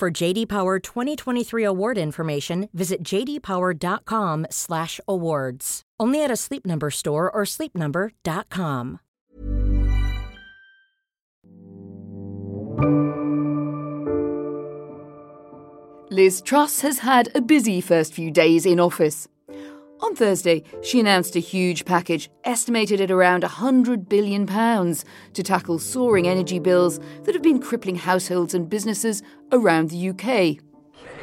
For JD Power 2023 award information, visit jdpower.com/awards. Only at a Sleep Number store or sleepnumber.com. Liz Truss has had a busy first few days in office. On Thursday, she announced a huge package estimated at around £100 billion to tackle soaring energy bills that have been crippling households and businesses around the UK.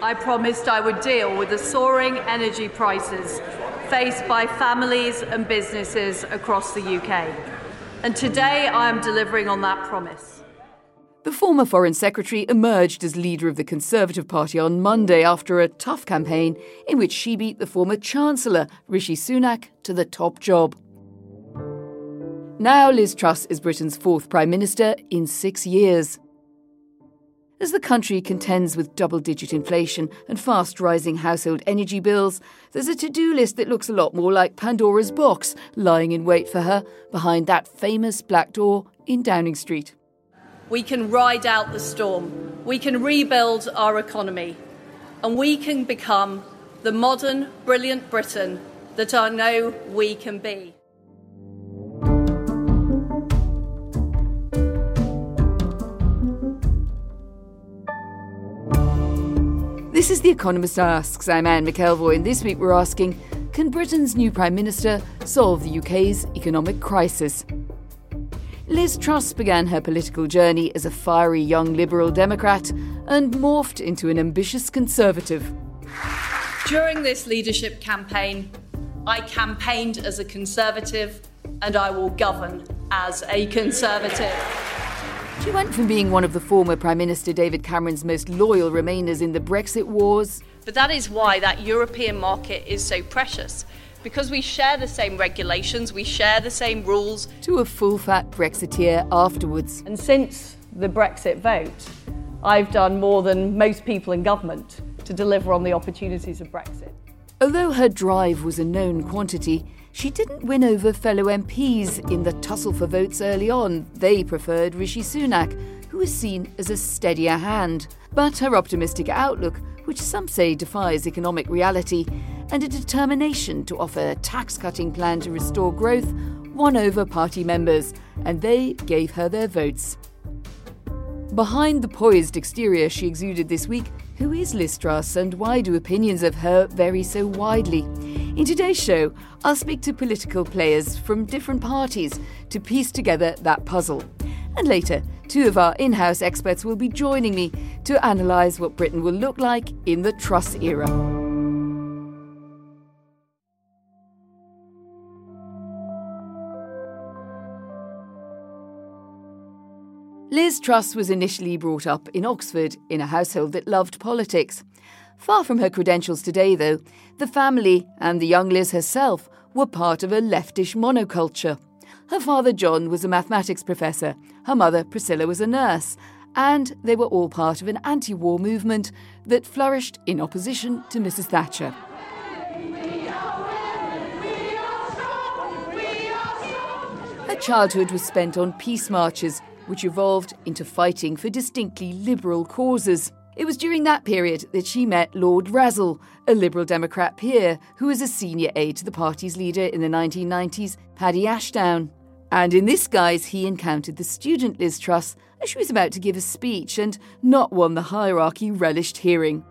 I promised I would deal with the soaring energy prices faced by families and businesses across the UK. And today I am delivering on that promise. The former Foreign Secretary emerged as leader of the Conservative Party on Monday after a tough campaign in which she beat the former Chancellor, Rishi Sunak, to the top job. Now Liz Truss is Britain's fourth Prime Minister in six years. As the country contends with double digit inflation and fast rising household energy bills, there's a to do list that looks a lot more like Pandora's box lying in wait for her behind that famous black door in Downing Street. We can ride out the storm. We can rebuild our economy. And we can become the modern, brilliant Britain that I know we can be. This is The Economist Asks. I'm Anne McElvoy, and this week we're asking Can Britain's new Prime Minister solve the UK's economic crisis? Liz Truss began her political journey as a fiery young Liberal Democrat and morphed into an ambitious Conservative. During this leadership campaign, I campaigned as a Conservative and I will govern as a Conservative. She went from being one of the former Prime Minister David Cameron's most loyal remainers in the Brexit wars. But that is why that European market is so precious because we share the same regulations, we share the same rules. To a full fat Brexiteer afterwards. And since the Brexit vote, I've done more than most people in government to deliver on the opportunities of Brexit. Although her drive was a known quantity, she didn't win over fellow MPs in the tussle for votes early on. They preferred Rishi Sunak, who was seen as a steadier hand. But her optimistic outlook, which some say defies economic reality, and a determination to offer a tax cutting plan to restore growth won over party members, and they gave her their votes. Behind the poised exterior she exuded this week, who is Liz Truss and why do opinions of her vary so widely? In today's show, I'll speak to political players from different parties to piece together that puzzle. And later, two of our in house experts will be joining me to analyse what Britain will look like in the Truss era. Liz Truss was initially brought up in Oxford in a household that loved politics. Far from her credentials today, though, the family and the young Liz herself were part of a leftish monoculture. Her father, John, was a mathematics professor, her mother, Priscilla, was a nurse, and they were all part of an anti war movement that flourished in opposition to Mrs. Thatcher. Her childhood was spent on peace marches which evolved into fighting for distinctly liberal causes. It was during that period that she met Lord Razzall, a Liberal Democrat peer who was a senior aide to the party's leader in the 1990s, Paddy Ashdown. And in this guise, he encountered the student Liz Truss as she was about to give a speech, and not one the hierarchy relished hearing.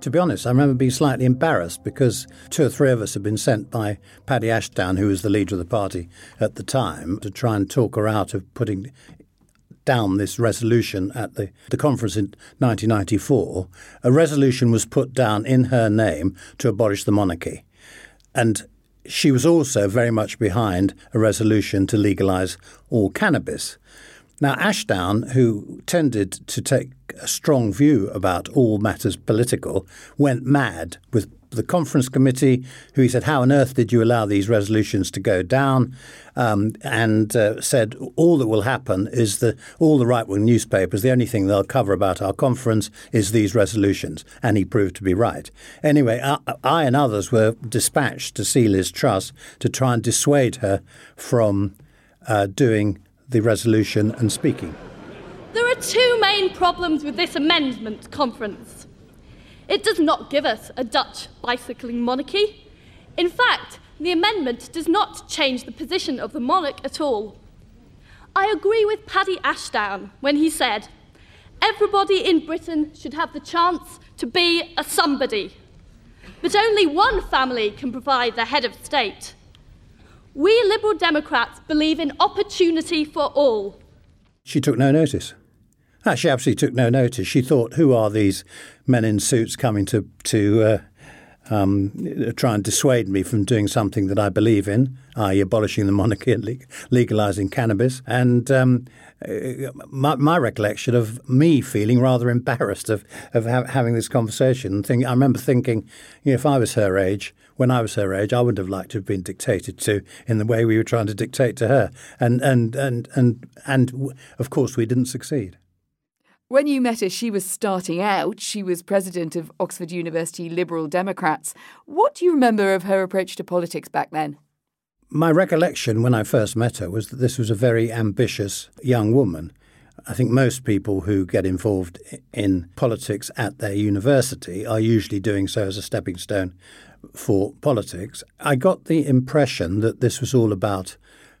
To be honest, I remember being slightly embarrassed because two or three of us had been sent by Paddy Ashdown, who was the leader of the party at the time, to try and talk her out of putting down this resolution at the, the conference in 1994. A resolution was put down in her name to abolish the monarchy. And she was also very much behind a resolution to legalise all cannabis. Now, Ashdown, who tended to take a strong view about all matters political, went mad with the conference committee, who he said, How on earth did you allow these resolutions to go down? Um, and uh, said, All that will happen is that all the right wing newspapers, the only thing they'll cover about our conference is these resolutions. And he proved to be right. Anyway, I, I and others were dispatched to see Liz Truss to try and dissuade her from uh, doing the resolution and speaking. There are two main problems with this amendment conference. It does not give us a Dutch bicycling monarchy. In fact, the amendment does not change the position of the monarch at all. I agree with Paddy Ashdown when he said, everybody in Britain should have the chance to be a somebody. But only one family can provide the head of state. We Liberal Democrats believe in opportunity for all. She took no notice. She absolutely took no notice. She thought, who are these men in suits coming to to uh, um, try and dissuade me from doing something that I believe in, i.e., abolishing the monarchy and legalizing cannabis. And um, uh, my, my, recollection of me feeling rather embarrassed of of ha- having this conversation. Think, I remember thinking, you know, if I was her age, when I was her age, I wouldn't have liked to have been dictated to in the way we were trying to dictate to her. And and and and and of course, we didn't succeed. When you met her, she was starting out. She was president of Oxford University Liberal Democrats. What do you remember of her approach to politics back then? My recollection when I first met her was that this was a very ambitious young woman. I think most people who get involved in politics at their university are usually doing so as a stepping stone for politics. I got the impression that this was all about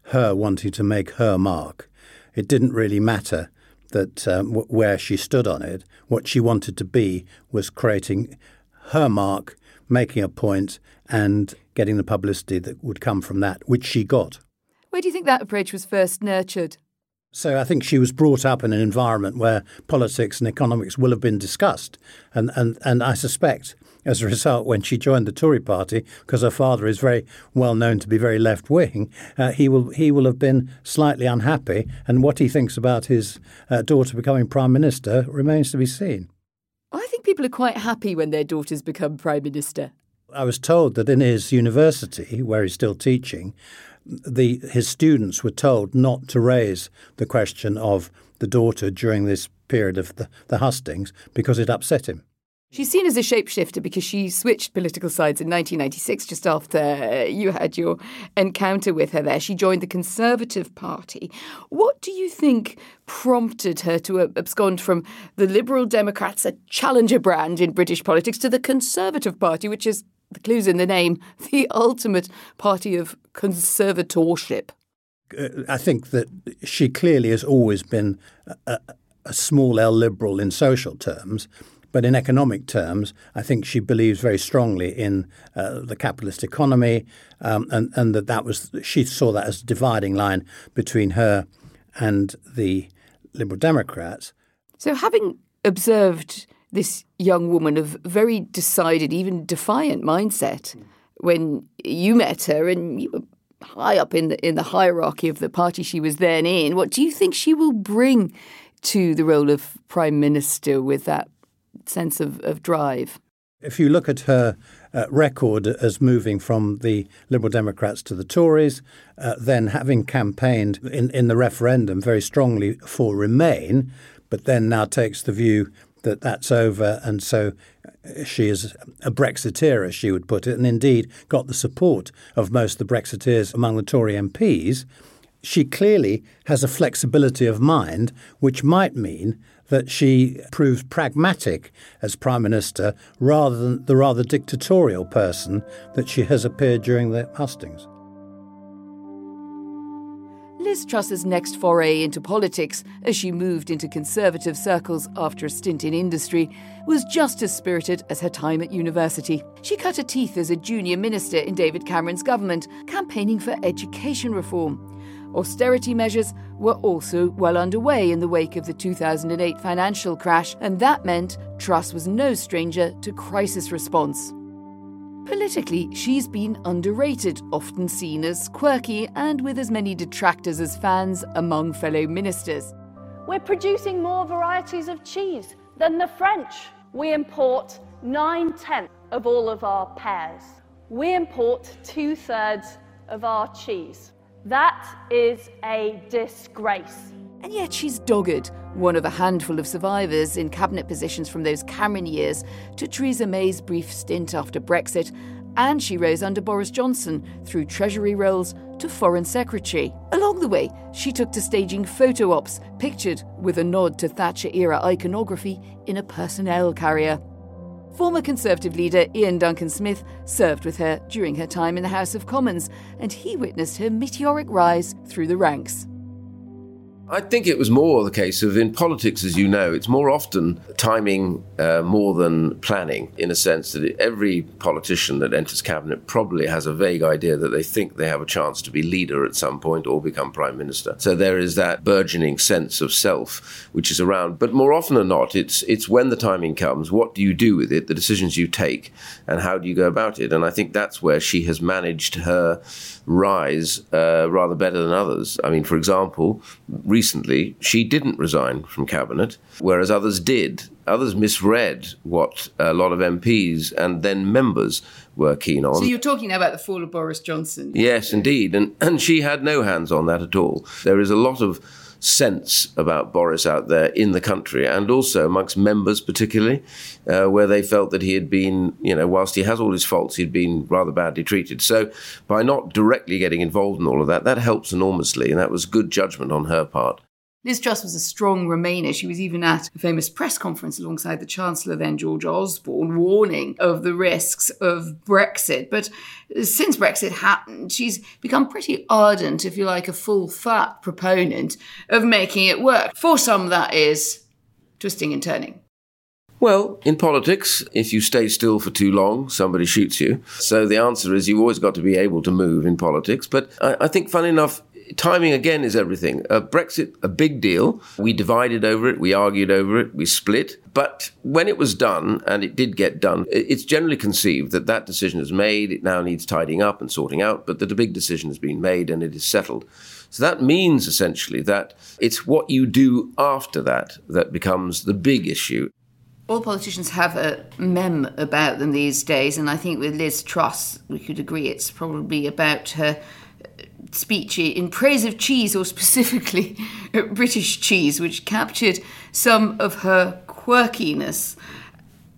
her wanting to make her mark. It didn't really matter that um, w- where she stood on it, what she wanted to be was creating her mark, making a point, and getting the publicity that would come from that, which she got. Where do you think that approach was first nurtured? So I think she was brought up in an environment where politics and economics will have been discussed, and and and I suspect as a result, when she joined the Tory party, because her father is very well known to be very left wing, uh, he will he will have been slightly unhappy, and what he thinks about his uh, daughter becoming prime minister remains to be seen. I think people are quite happy when their daughters become prime minister. I was told that in his university, where he's still teaching, the his students were told not to raise the question of the daughter during this period of the, the hustings because it upset him. She's seen as a shapeshifter because she switched political sides in 1996, just after you had your encounter with her there. She joined the Conservative Party. What do you think prompted her to abscond from the Liberal Democrats, a challenger brand in British politics, to the Conservative Party, which is, the clues in the name, the ultimate party of conservatorship? Uh, I think that she clearly has always been a, a small L liberal in social terms but in economic terms, I think she believes very strongly in uh, the capitalist economy, um, and, and that that was she saw that as a dividing line between her and the Liberal Democrats. So, having observed this young woman of very decided, even defiant mindset, when you met her and you were high up in the in the hierarchy of the party she was then in, what do you think she will bring to the role of prime minister with that sense of, of drive. If you look at her uh, record as moving from the Liberal Democrats to the Tories, uh, then having campaigned in, in the referendum very strongly for Remain, but then now takes the view that that's over, and so uh, she is a Brexiteer, as she would put it, and indeed got the support of most of the Brexiteers among the Tory MPs. She clearly has a flexibility of mind, which might mean that she proves pragmatic as Prime Minister rather than the rather dictatorial person that she has appeared during the hustings. Liz Truss's next foray into politics, as she moved into conservative circles after a stint in industry, was just as spirited as her time at university. She cut her teeth as a junior minister in David Cameron's government, campaigning for education reform. Austerity measures were also well underway in the wake of the 2008 financial crash, and that meant Truss was no stranger to crisis response. Politically, she's been underrated, often seen as quirky and with as many detractors as fans among fellow ministers. We're producing more varieties of cheese than the French. We import nine tenths of all of our pears. We import two thirds of our cheese. That is a disgrace. And yet she's dogged, one of a handful of survivors in cabinet positions from those Cameron years to Theresa May's brief stint after Brexit and she rose under Boris Johnson through Treasury roles to Foreign Secretary. Along the way, she took to staging photo ops, pictured with a nod to Thatcher era iconography in a personnel carrier. Former Conservative leader Iain Duncan Smith served with her during her time in the House of Commons, and he witnessed her meteoric rise through the ranks. I think it was more the case of in politics, as you know, it's more often timing uh, more than planning, in a sense that every politician that enters cabinet probably has a vague idea that they think they have a chance to be leader at some point or become prime minister. So there is that burgeoning sense of self which is around. But more often than not, it's it's when the timing comes, what do you do with it, the decisions you take, and how do you go about it? And I think that's where she has managed her rise uh, rather better than others. I mean, for example recently, she didn't resign from cabinet, whereas others did. Others misread what a lot of MPs and then members were keen on. So you're talking about the fall of Boris Johnson? Yes, indeed. And, and she had no hands on that at all. There is a lot of sense about Boris out there in the country and also amongst members, particularly, uh, where they felt that he had been, you know, whilst he has all his faults, he'd been rather badly treated. So by not directly getting involved in all of that, that helps enormously. And that was good judgment on her part. Liz Truss was a strong Remainer. She was even at a famous press conference alongside the Chancellor, then George Osborne, warning of the risks of Brexit. But since Brexit happened, she's become pretty ardent, if you like, a full fat proponent of making it work. For some, that is twisting and turning. Well, in politics, if you stay still for too long, somebody shoots you. So the answer is you've always got to be able to move in politics. But I, I think, funny enough, timing again is everything. Uh, Brexit, a big deal. We divided over it, we argued over it, we split. But when it was done, and it did get done, it's generally conceived that that decision is made. It now needs tidying up and sorting out, but that a big decision has been made and it is settled. So that means essentially that it's what you do after that that becomes the big issue. All politicians have a mem about them these days, and I think with Liz Truss, we could agree it's probably about her speech in praise of cheese, or specifically British cheese, which captured some of her quirkiness.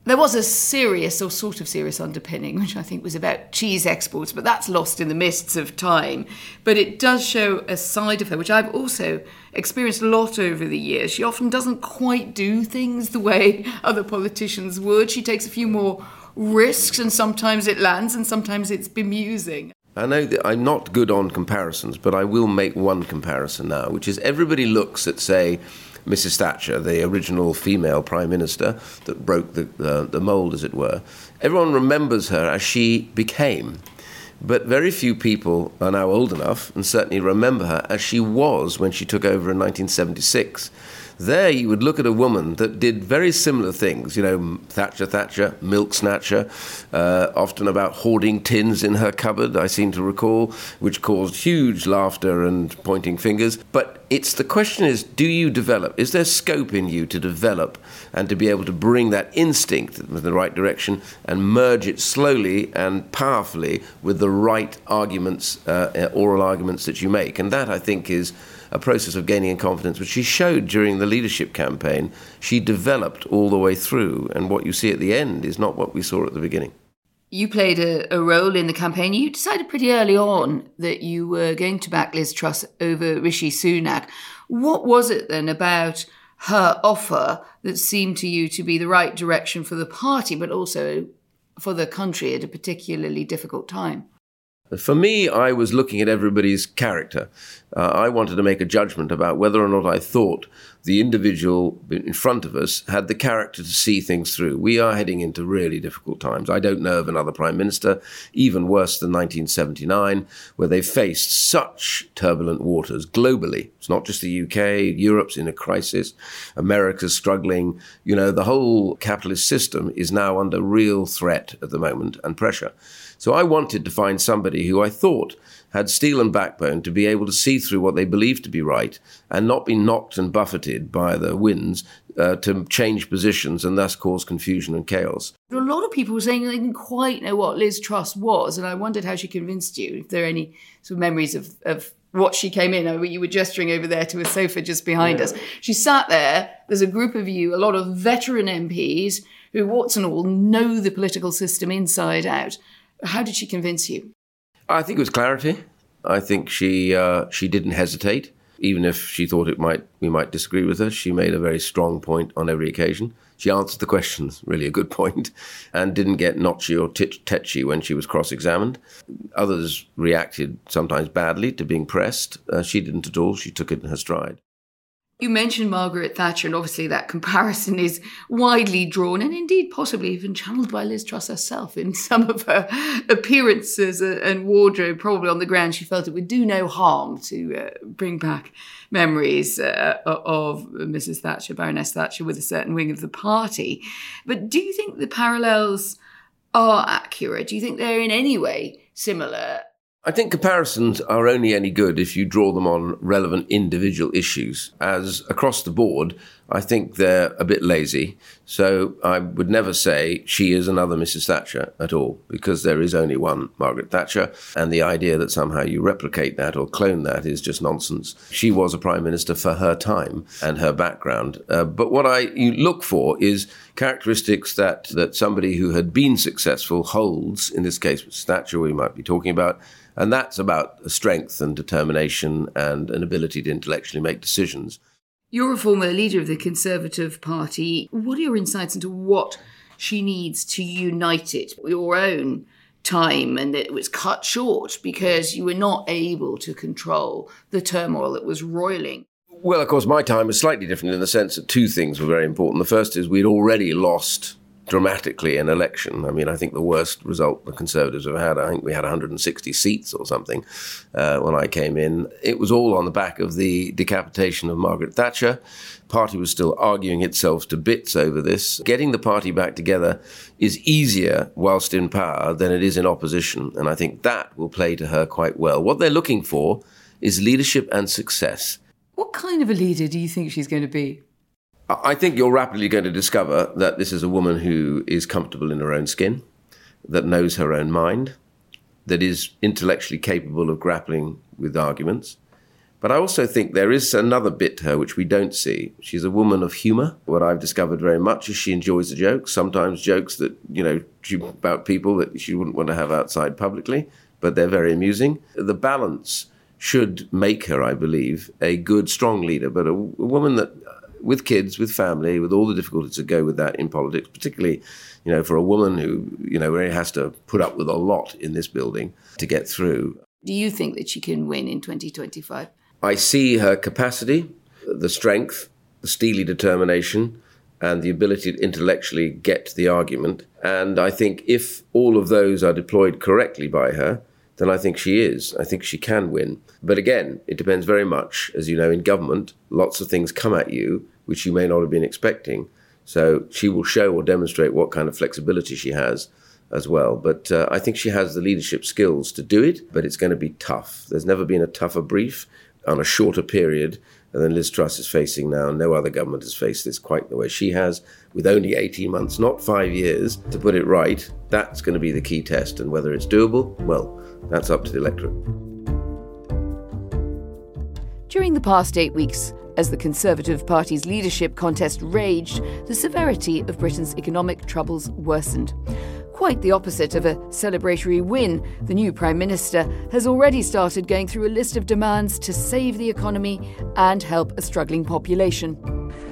There was a serious or sort of serious underpinning, which I think was about cheese exports, but that's lost in the mists of time. But it does show a side of her, which I've also experienced a lot over the years. She often doesn't quite do things the way other politicians would. She takes a few more risks, and sometimes it lands, and sometimes it's bemusing. I know that I'm not good on comparisons, but I will make one comparison now, which is everybody looks at, say, Mrs. Thatcher, the original female prime minister that broke the, uh, the mould, as it were. Everyone remembers her as she became. But very few people are now old enough and certainly remember her as she was when she took over in 1976. There, you would look at a woman that did very similar things, you know, Thatcher, Thatcher, milk snatcher, uh, often about hoarding tins in her cupboard, I seem to recall, which caused huge laughter and pointing fingers. But it's the question is do you develop? Is there scope in you to develop and to be able to bring that instinct in the right direction and merge it slowly and powerfully with the right arguments, uh, oral arguments that you make? And that, I think, is a process of gaining in confidence, which she showed during the leadership campaign. She developed all the way through, and what you see at the end is not what we saw at the beginning. You played a, a, role in the campaign. You decided pretty early on that you were going to back Liz Truss over Rishi Sunak. What was it then about her offer that seemed to you to be the right direction for the party, but also for the country at a particularly difficult time? For me, I was looking at everybody's character. Uh, I wanted to make a judgment about whether or not I thought the individual in front of us had the character to see things through. We are heading into really difficult times. I don't know of another prime minister, even worse than 1979, where they faced such turbulent waters globally. It's not just the UK, Europe's in a crisis, America's struggling. You know, the whole capitalist system is now under real threat at the moment and pressure. So I wanted to find somebody who I thought had steel and backbone to be able to see through what they believed to be right and not be knocked and buffeted by the winds uh, to change positions and thus cause confusion and chaos. A lot of people were saying they didn't quite know what Liz Truss was, and I wondered how she convinced you. If there are any sort of memories of, of what she came in. Oh, you were gesturing over there to a sofa just behind yeah. us. She sat there. There's a group of you, a lot of veteran MPs who, what's and all, know the political system inside out. How did she convince you? I think it was clarity. I think she uh, she didn't hesitate, even if she thought it might we might disagree with her. She made a very strong point on every occasion. She answered the questions, really a good point, and didn't get notchy or tetchy when she was cross-examined. Others reacted sometimes badly to being pressed. Uh, she didn't at all. She took it in her stride. You mentioned Margaret Thatcher, and obviously that comparison is widely drawn and indeed possibly even channeled by Liz Truss herself in some of her appearances and wardrobe, probably on the ground she felt it would do no harm to uh, bring back memories uh, of Mrs. Thatcher, Baroness Thatcher, with a certain wing of the party. But do you think the parallels are accurate? Do you think they're in any way similar? I think comparisons are only any good if you draw them on relevant individual issues. As across the board, I think they're a bit lazy. So I would never say she is another Mrs. Thatcher at all, because there is only one Margaret Thatcher. And the idea that somehow you replicate that or clone that is just nonsense. She was a prime minister for her time and her background. Uh, but what I you look for is characteristics that, that somebody who had been successful holds, in this case, Mrs. Thatcher, we might be talking about and that's about strength and determination and an ability to intellectually make decisions. You're a former leader of the Conservative Party. What are your insights into what she needs to unite it? Your own time and it was cut short because you were not able to control the turmoil that was roiling. Well, of course, my time was slightly different in the sense that two things were very important. The first is we'd already lost dramatically an election. I mean, I think the worst result the Conservatives have had, I think we had 160 seats or something uh, when I came in. It was all on the back of the decapitation of Margaret Thatcher. Party was still arguing itself to bits over this. Getting the party back together is easier whilst in power than it is in opposition. And I think that will play to her quite well. What they're looking for is leadership and success. What kind of a leader do you think she's going to be? I think you're rapidly going to discover that this is a woman who is comfortable in her own skin, that knows her own mind, that is intellectually capable of grappling with arguments. But I also think there is another bit to her which we don't see. She's a woman of humour. What I've discovered very much is she enjoys a joke, sometimes jokes that, you know, about people that she wouldn't want to have outside publicly, but they're very amusing. The balance should make her, I believe, a good, strong leader, but a, a woman that with kids, with family, with all the difficulties that go with that in politics, particularly, you know, for a woman who, you know, really has to put up with a lot in this building to get through. Do you think that she can win in 2025? I see her capacity, the strength, the steely determination, and the ability to intellectually get the argument. And I think if all of those are deployed correctly by her, then I think she is. I think she can win. But again, it depends very much, as you know, in government, lots of things come at you which you may not have been expecting. So she will show or demonstrate what kind of flexibility she has as well. But uh, I think she has the leadership skills to do it, but it's going to be tough. There's never been a tougher brief on a shorter period than Liz Truss is facing now. No other government has faced this quite the way she has, with only 18 months, not five years, to put it right. That's going to be the key test. And whether it's doable, well, that's up to the electorate. During the past eight weeks, as the Conservative Party's leadership contest raged, the severity of Britain's economic troubles worsened. Quite the opposite of a celebratory win, the new Prime Minister has already started going through a list of demands to save the economy and help a struggling population.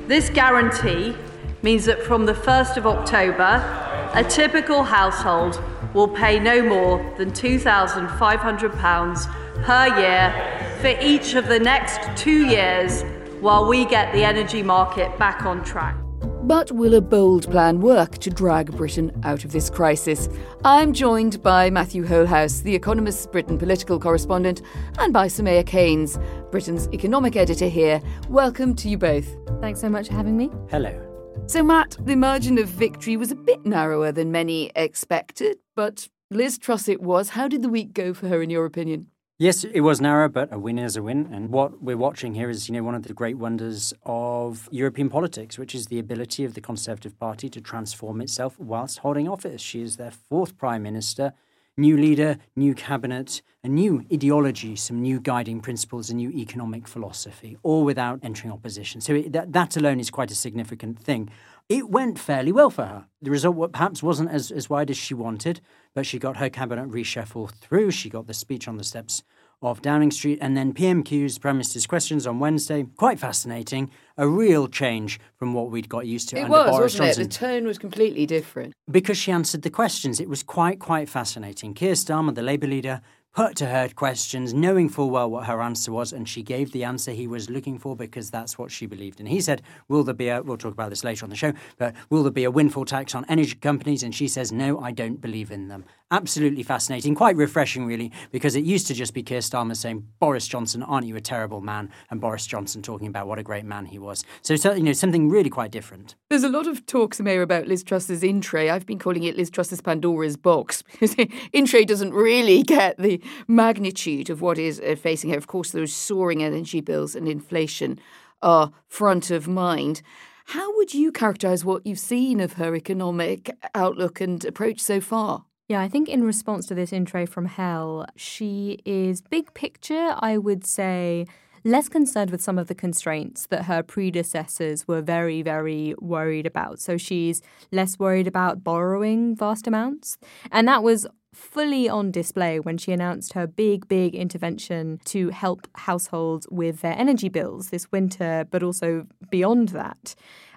This guarantee means that from the 1st of October, a typical household will pay no more than £2,500 per year for each of the next two years while we get the energy market back on track. But will a bold plan work to drag Britain out of this crisis? I'm joined by Matthew Holehouse, the Economist's Britain political correspondent, and by Soumaya Keynes, Britain's economic editor here. Welcome to you both. Thanks so much for having me. Hello. So, Matt, the margin of victory was a bit narrower than many expected, but Liz Truss it was. How did the week go for her, in your opinion? Yes, it was narrow, but a win is a win. And what we're watching here is, you know, one of the great wonders of European politics, which is the ability of the Conservative Party to transform itself whilst holding office. She is their fourth prime minister new leader, new cabinet, a new ideology, some new guiding principles, a new economic philosophy, all without entering opposition. So it, that, that alone is quite a significant thing. It went fairly well for her. The result perhaps wasn't as, as wide as she wanted, but she got her cabinet reshuffle through. She got the speech on the steps of Downing Street, and then PMQ's Prime Minister's questions on Wednesday. Quite fascinating. A real change from what we'd got used to it under was, Boris wasn't Johnson. It? The tone was completely different. Because she answered the questions. It was quite, quite fascinating. Keir Starmer, the Labour leader, put to her questions, knowing full well what her answer was, and she gave the answer he was looking for because that's what she believed. And he said, Will there be a, we'll talk about this later on the show, but will there be a windfall tax on energy companies? And she says, No, I don't believe in them. Absolutely fascinating, quite refreshing, really, because it used to just be Keir Starmer saying, Boris Johnson, aren't you a terrible man? And Boris Johnson talking about what a great man he was. So, you know, something really quite different. There's a lot of talk, Soumaya, about Liz Truss's in. I've been calling it Liz Truss's Pandora's box because in doesn't really get the magnitude of what is uh, facing her. Of course, those soaring energy bills and inflation are front of mind. How would you characterise what you've seen of her economic outlook and approach so far? Yeah, I think in response to this intro from Hell, she is big picture, I would say, less concerned with some of the constraints that her predecessors were very, very worried about. So she's less worried about borrowing vast amounts. And that was fully on display when she announced her big, big intervention to help households with their energy bills this winter, but also beyond that.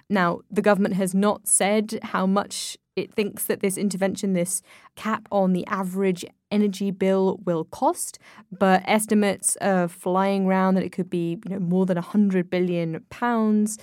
Now, the government has not said how much it thinks that this intervention, this cap on the average energy bill will cost, but estimates are flying around that it could be you know, more than 100 billion pounds.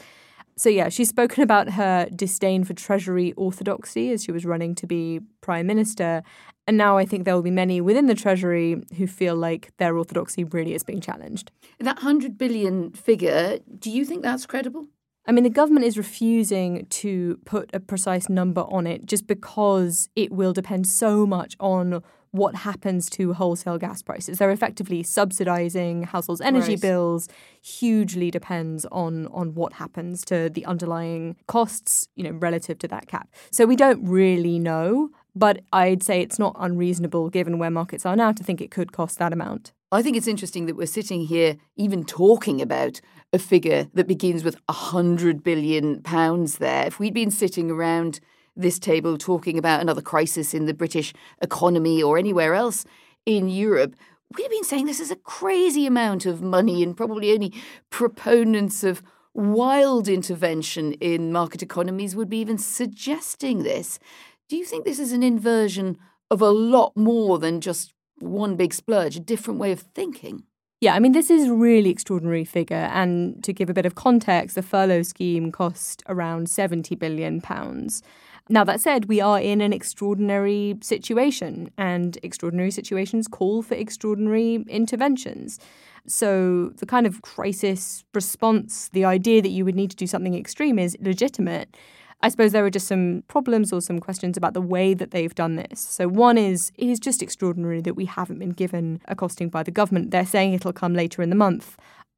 So, yeah, she's spoken about her disdain for Treasury orthodoxy as she was running to be Prime Minister. And now I think there will be many within the Treasury who feel like their orthodoxy really is being challenged. That 100 billion figure, do you think that's credible? I mean, the government is refusing to put a precise number on it just because it will depend so much on what happens to wholesale gas prices. They're effectively subsidizing households' energy right. bills. Hugely depends on on what happens to the underlying costs, you know, relative to that cap. So we don't really know, but I'd say it's not unreasonable given where markets are now to think it could cost that amount. I think it's interesting that we're sitting here even talking about a figure that begins with a hundred billion pounds there. If we'd been sitting around this table talking about another crisis in the British economy or anywhere else in Europe, we'd have been saying this is a crazy amount of money and probably only proponents of wild intervention in market economies would be even suggesting this. Do you think this is an inversion of a lot more than just one big splurge, a different way of thinking? Yeah, I mean, this is a really extraordinary figure. And to give a bit of context, the furlough scheme cost around £70 billion. Now, that said, we are in an extraordinary situation, and extraordinary situations call for extraordinary interventions. So, the kind of crisis response, the idea that you would need to do something extreme is legitimate. I suppose there are just some problems or some questions about the way that they've done this. So, one is it is just extraordinary that we haven't been given a costing by the government. They're saying it'll come later in the month.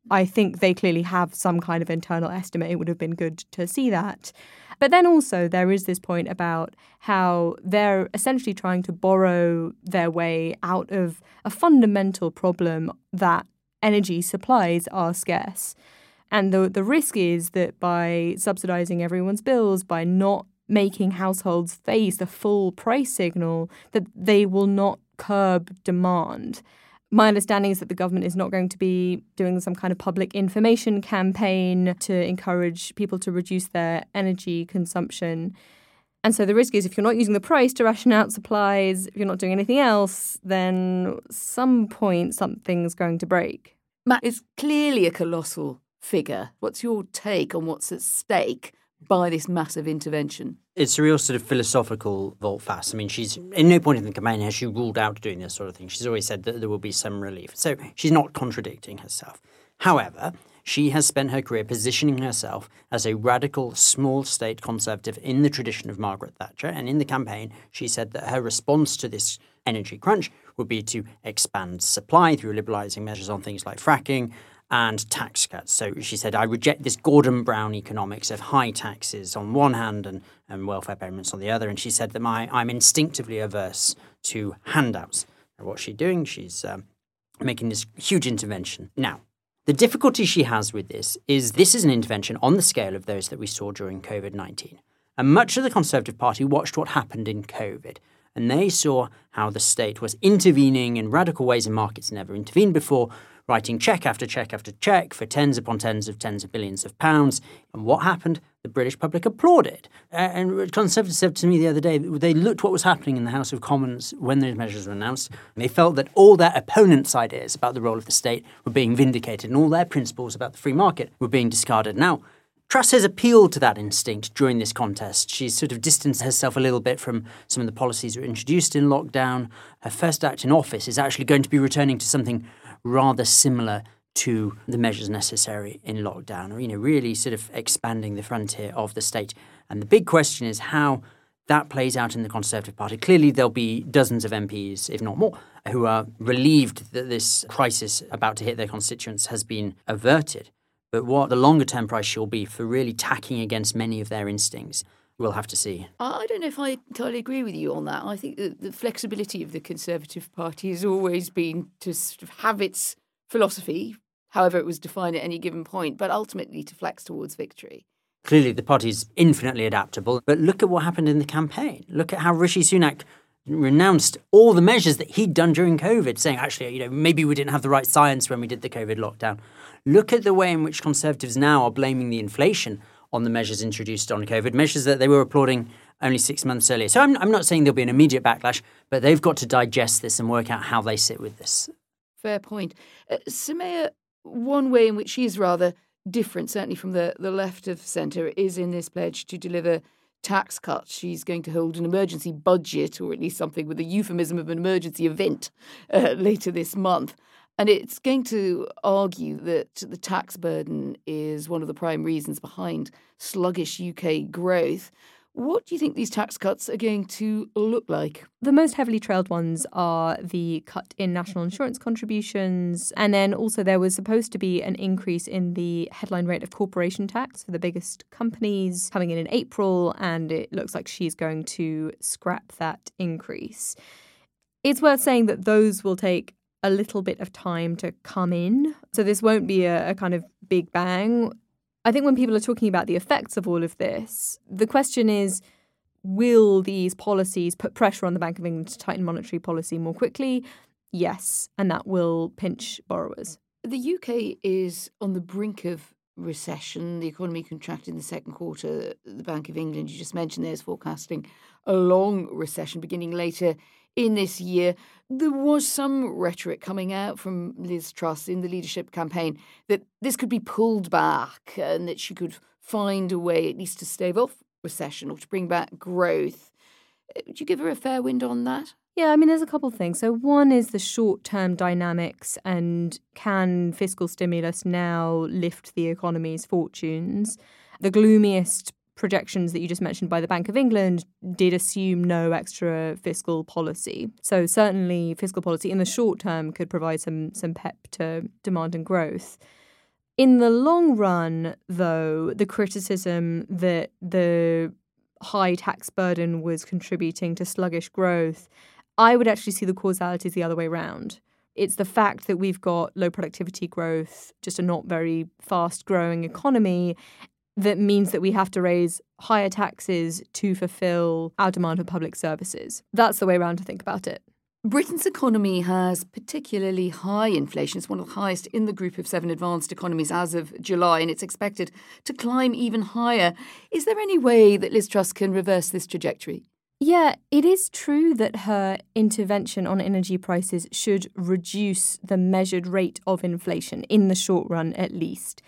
I think they clearly have some kind of internal estimate. It would have been good to see that. But then also, there is this point about how they're essentially trying to borrow their way out of a fundamental problem that energy supplies are scarce. And the, the risk is that by subsidizing everyone's bills, by not making households face the full price signal, that they will not curb demand. My understanding is that the government is not going to be doing some kind of public information campaign to encourage people to reduce their energy consumption. And so the risk is if you're not using the price to ration out supplies, if you're not doing anything else, then some point something's going to break. Matt, it's clearly a colossal figure. What's your take on what's at stake by this massive intervention? It's a real sort of philosophical volte-face. I mean, she's in no point in the campaign has she ruled out doing this sort of thing. She's always said that there will be some relief. So she's not contradicting herself. However, She has spent her career positioning herself as a radical small state conservative in the tradition of Margaret Thatcher. And in the campaign, she said that her response to this energy crunch would be to expand supply through liberalising measures on things like fracking and tax cuts. So she said, I reject this Gordon Brown economics of high taxes on one hand and, and welfare payments on the other. And she said that my, I'm instinctively averse to handouts. And what's she doing? She's um, making this huge intervention. Now, the difficulty she has with this is this is an intervention on the scale of those that we saw during COVID 19. And much of the Conservative Party watched what happened in COVID. And they saw how the state was intervening in radical ways in markets never intervened before, writing check after check after check for tens upon tens of tens of billions of pounds. And what happened? The British public applauded. and Conservatives said to me the other day, they looked what was happening in the House of Commons when those measures were announced. And they felt that all their opponents' ideas about the role of the state were being vindicated and all their principles about the free market were being discarded. Now, Truss has appealed to that instinct during this contest. She's sort of distanced herself a little bit from some of the policies that were introduced in lockdown. Her first act in office is actually going to be returning to something rather similar to the measures necessary in lockdown, or you know, really sort of expanding the frontier of the state. And the big question is how that plays out in the Conservative Party. Clearly, there'll be dozens of MPs, if not more, who are relieved that this crisis about to hit their constituents has been averted. But what the longer term price shall be for really tacking against many of their instincts, we'll have to see. I don't know if I entirely agree with you on that. I think that the flexibility of the Conservative Party has always been to sort of have its philosophy, however it was defined at any given point, but ultimately to flex towards victory. Clearly, the party's infinitely adaptable, but look at what happened in the campaign. Look at how Rishi Sunak renounced all the measures that he'd done during COVID, saying, actually, you know, maybe we didn't have the right science when we did the COVID lockdown. Look at the way in which Conservatives now are blaming the inflation on the measures introduced on COVID, measures that they were applauding only six months earlier. So I'm, I'm not saying there'll be an immediate backlash, but they've got to digest this and work out how they sit with this. Fair point. Uh, Soumaya, one way in which she is rather different, certainly from the, the left of centre, is in this pledge to deliver tax cuts. She's going to hold an emergency budget, or at least something with a euphemism of an emergency event, uh, later this month. And it's going to argue that the tax burden is one of the prime reasons behind sluggish UK growth. What do you think these tax cuts are going to look like? The most heavily trailed ones are the cut in national insurance contributions. And then also, there was supposed to be an increase in the headline rate of corporation tax for the biggest companies coming in in April. And it looks like she's going to scrap that increase. It's worth saying that those will take a little bit of time to come in. So this won't be a, a, kind of big bang. I think when people are talking about the effects of all of this, the question is will these policies put pressure on the Bank of England to tighten monetary policy more quickly? Yes, and that will pinch borrowers. The UK is on the brink of recession. The economy contracted in the second quarter. The Bank of England, you just mentioned, there is forecasting a long recession beginning later in this year. There was some rhetoric coming out from Liz Truss in the leadership campaign that this could be pulled back and that she could find a way at least to stave off recession or to bring back growth. Uh, would you give her a fair wind on that? Yeah, I mean, there's a couple of things. So, one is the short term dynamics and can fiscal stimulus now lift the economy's fortunes? The gloomiest projections that you just mentioned by the Bank of England did assume no extra fiscal policy. So certainly fiscal policy in the short term could provide some some pep to demand and growth. In the long run, though, the criticism that the high tax burden was contributing to sluggish growth, I would actually see the causalities the other way around. It's the fact that we've got low productivity growth, just a not very fast growing economy, that means that we have to raise higher taxes to fulfill our demand for public services. That's the way around to think about it. Britain's economy has particularly high inflation. It's one of the highest in the group of seven advanced economies as of July, and it's expected to climb even higher. Is there any way that Liz Truss can reverse this trajectory? Yeah, it is true that her intervention on energy prices should reduce the measured rate of inflation in the short run, at least.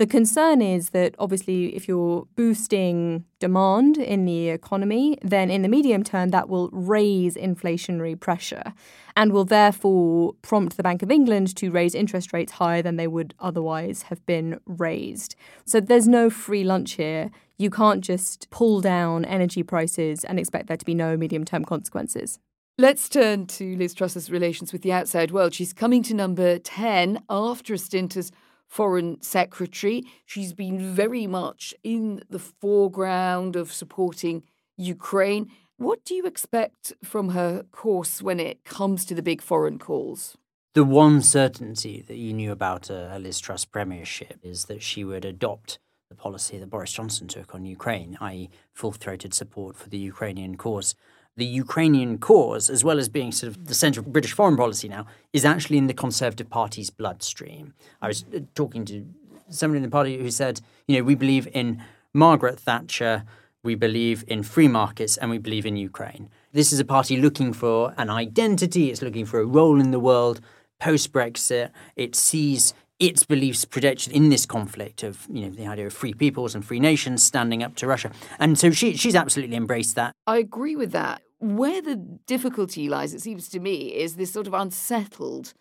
The concern is that obviously, if you're boosting demand in the economy, then in the medium term, that will raise inflationary pressure and will therefore prompt the Bank of England to raise interest rates higher than they would otherwise have been raised. So there's no free lunch here. You can't just pull down energy prices and expect there to be no medium term consequences. Let's turn to Liz Truss's relations with the outside world. She's coming to number 10 after a stint as Foreign Secretary. She's been very much in the foreground of supporting Ukraine. What do you expect from her course when it comes to the big foreign calls? The one certainty that you knew about a, Liz Truss premiership is that she would adopt the policy that Boris Johnson took on Ukraine, i.e., full throated support for the Ukrainian cause the Ukrainian cause, as well as being sort of the centre of British foreign policy now, is actually in the Conservative Party's bloodstream. I was uh, talking to somebody in the party who said, you know, we believe in Margaret Thatcher, we believe in free markets, and we believe in Ukraine. This is a party looking for an identity, it's looking for a role in the world. Post Brexit, it sees its beliefs projected in this conflict of you know the idea of free peoples and free nations standing up to Russia, and so she she's absolutely embraced that. I agree with that. Where the difficulty lies, it seems to me, is this sort of unsettled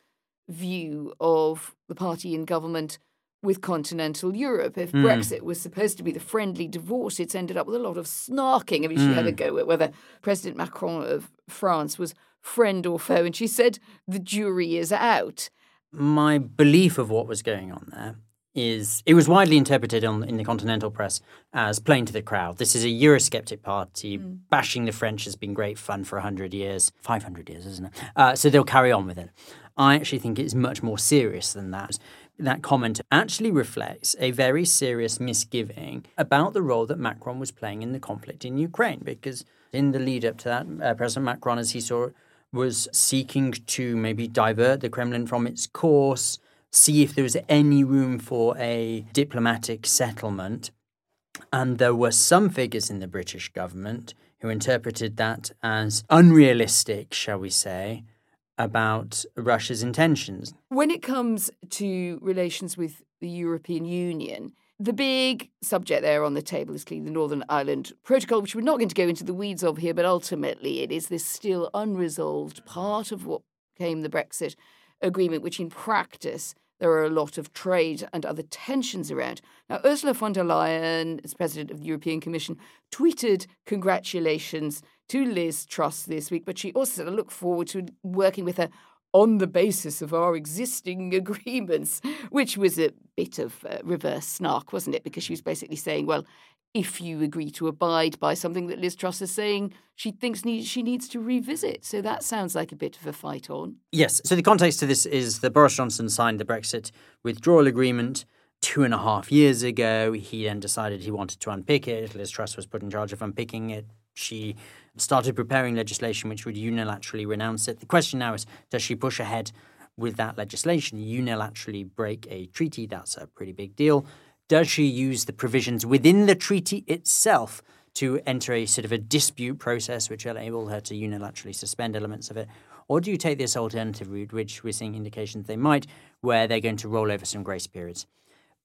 view of the party in government with continental Europe. If mm. Brexit was supposed to be the friendly divorce, it's ended up with a lot of snarking. I mean, she mm. had a hmm. go at whether President Macron of France was friend or foe, and she said the jury is out my belief of what was going on there is it was widely interpreted on, in the continental press as playing to the crowd. This is a Eurosceptic party. Mm. Bashing the French has been great fun for 100 years, 500 years, isn't it? Uh, so they'll carry on with it. I actually think it's much more serious than that. That comment actually reflects a very serious misgiving about the role that Macron was playing in the conflict in Ukraine, because in the lead up to that, uh, President Macron, as he saw it, was seeking to maybe divert the Kremlin from its course, see if there was any room for a diplomatic settlement. And there were some figures in the British government who interpreted that as unrealistic, shall we say, about Russia's intentions. When it comes to relations with the European Union, the big subject there on the table is clearly the Northern Ireland Protocol, which we're not going to go into the weeds of here, but ultimately it is this still unresolved part of what came the Brexit agreement, which in practice there are a lot of trade and other tensions around. Now, Ursula von der Leyen, as president of the European Commission, tweeted congratulations to Liz Truss this week, but she also said, I look forward to working with her on the basis of our existing agreements, which was a bit of a reverse snark, wasn't it? Because she was basically saying, well, if you agree to abide by something that Liz Truss is saying, she thinks need, she needs to revisit. So that sounds like a bit of a fight on. Yes. So the context to this is that Boris Johnson signed the Brexit withdrawal agreement two and a half years ago. He then decided he wanted to unpick it. Liz Truss was put in charge of unpicking it. She started preparing legislation which would unilaterally renounce it. The question now is does she push ahead with that legislation, unilaterally break a treaty? That's a pretty big deal. Does she use the provisions within the treaty itself to enter a sort of a dispute process which will enable her to unilaterally suspend elements of it? Or do you take this alternative route, which we're seeing indications they might, where they're going to roll over some grace periods?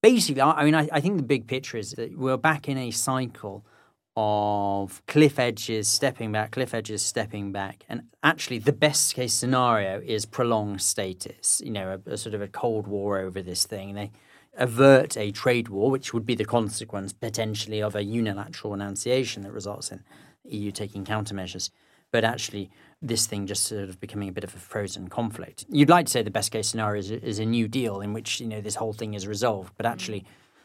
Basically, I mean, I, I think the big picture is that we're back in a cycle of cliff edges stepping back, cliff edges stepping back. And actually, the best case scenario is prolonged status, you know, a, a, sort of a Cold War over this thing. They avert a trade war, which would be the consequence potentially of a unilateral renunciation that results in EU taking countermeasures. But actually, this thing just sort of becoming a bit of a frozen conflict. You'd like to say the best case scenario is, is a new deal in which, you know, this whole thing is resolved. But actually,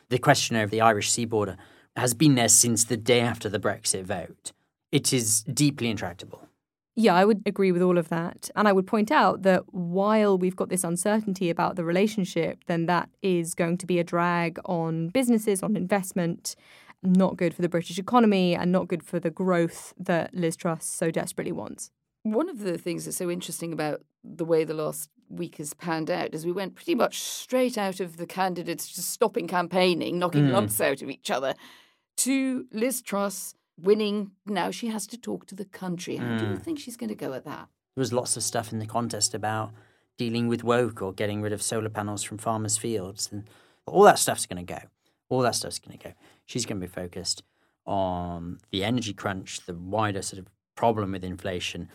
the question over the Irish sea border has been there since the day after the Brexit vote. It is deeply intractable. Yeah, I would agree with all of that. And I would point out that while we've got this uncertainty about the relationship, then that is going to be a drag on businesses, on investment, not good for the British economy, and not good for the growth that Liz Truss so desperately wants. One of the things that's so interesting about the way the last week has panned out is we went pretty much straight out of the candidates just stopping campaigning, knocking mm. lumps out of each other, to Liz Truss winning. Now she has to talk to the country. How mm. do you mm. think she's going to go at that? There was lots of stuff in the contest about dealing with woke or getting rid of solar panels from farmers' fields, and all that stuff's going to go. all that stuff's going to go. She's going to be focused on the energy crunch, the wider sort of problem with inflation,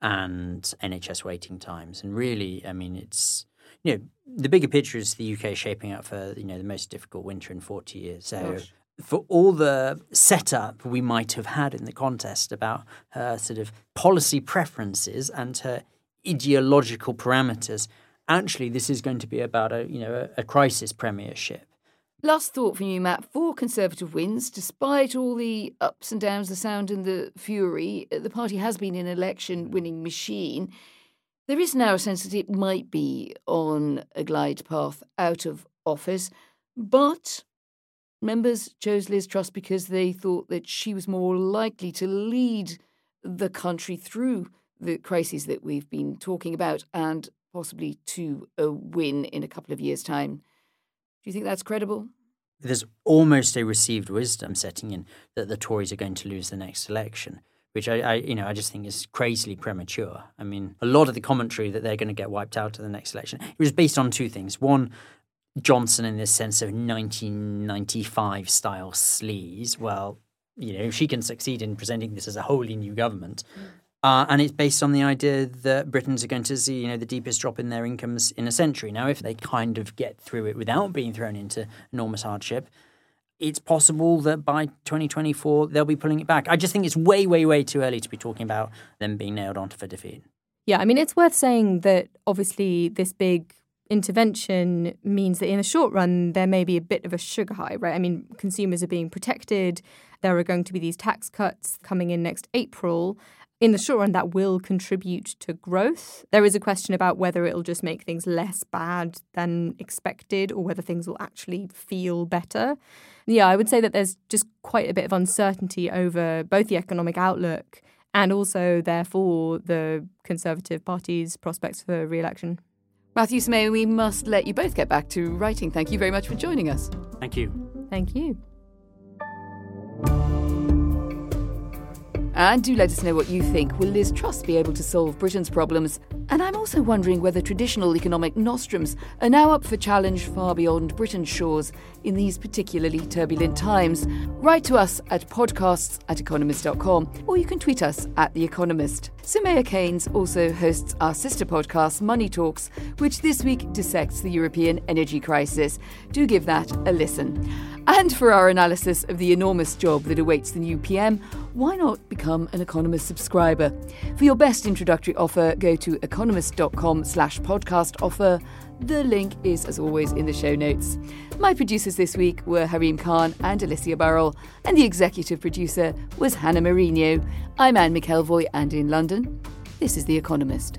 and NHS waiting times. And really, I mean, it's you know the bigger picture is the UK shaping up for you know the most difficult winter in forty years. So. Gosh. For all the setup we might have had in the contest about her sort of policy preferences and her ideological parameters, actually, this is going to be about a you know a, a crisis premiership. Last thought from you, Matt. Four Conservative wins, despite all the ups and downs, the sound and the fury, uh, the party has been an election winning machine. There is now a sense that it might be on a glide path out of office, but members chose Liz Truss because they thought that she was more likely to lead the country through the crises that we've been talking about and possibly to a win in a couple of years' time. Do you think that's credible? There's almost a received wisdom setting in that the Tories are going to lose the next election, which I, I, you know, I just think is crazily premature. I mean, a lot of the commentary that they're going to get wiped out in the next election it was based on two things. One, Johnson in this sense of 1995 style sleaze. Well, you know, she can succeed in presenting this as a wholly new government, uh, and it's based on the idea that Britons are going to see, you know, the deepest drop in their incomes in a century. Now, if they kind of get through it without being thrown into enormous hardship, it's possible that by 2024 they'll be pulling it back. I just think it's way, way, way too early to be talking about them being nailed onto for defeat. Yeah, I mean, it's worth saying that obviously this big intervention means that in the short run there may be a bit of a sugar high, right? I mean, consumers are being protected. There are going to be these tax cuts coming in next April in the short run, that will contribute to growth. There is a question about whether it'll just make things less bad than expected or whether things will actually feel better. Yeah, I would say that there's just quite a bit of uncertainty over both the economic outlook and also, therefore, the Conservative Party's prospects for re election. Matthew Soumaya, we must let you both get back to writing. Thank you very much for joining us. Thank you. Thank you. And do let us know what you think. Will Liz Truss be able to solve Britain's problems? And I'm also wondering whether traditional economic nostrums are now up for challenge far beyond Britain's shores in these particularly turbulent times. Write to us at podcasts at economist.com or you can tweet us at The Economist. Soumaya Keynes also hosts our sister podcast, Money Talks, which this week dissects the European energy crisis. Do give that a listen. And for our analysis of the enormous job that awaits the new PM, why not become an Economist subscriber? For your best introductory offer, go to economist.com slash podcast offer. The link is, as always, in the show notes. My producers this week were Harim Khan and Alicia Burrell, and the executive producer was Hannah Marino. I'm Anne McElvoy, and in London, this is The Economist.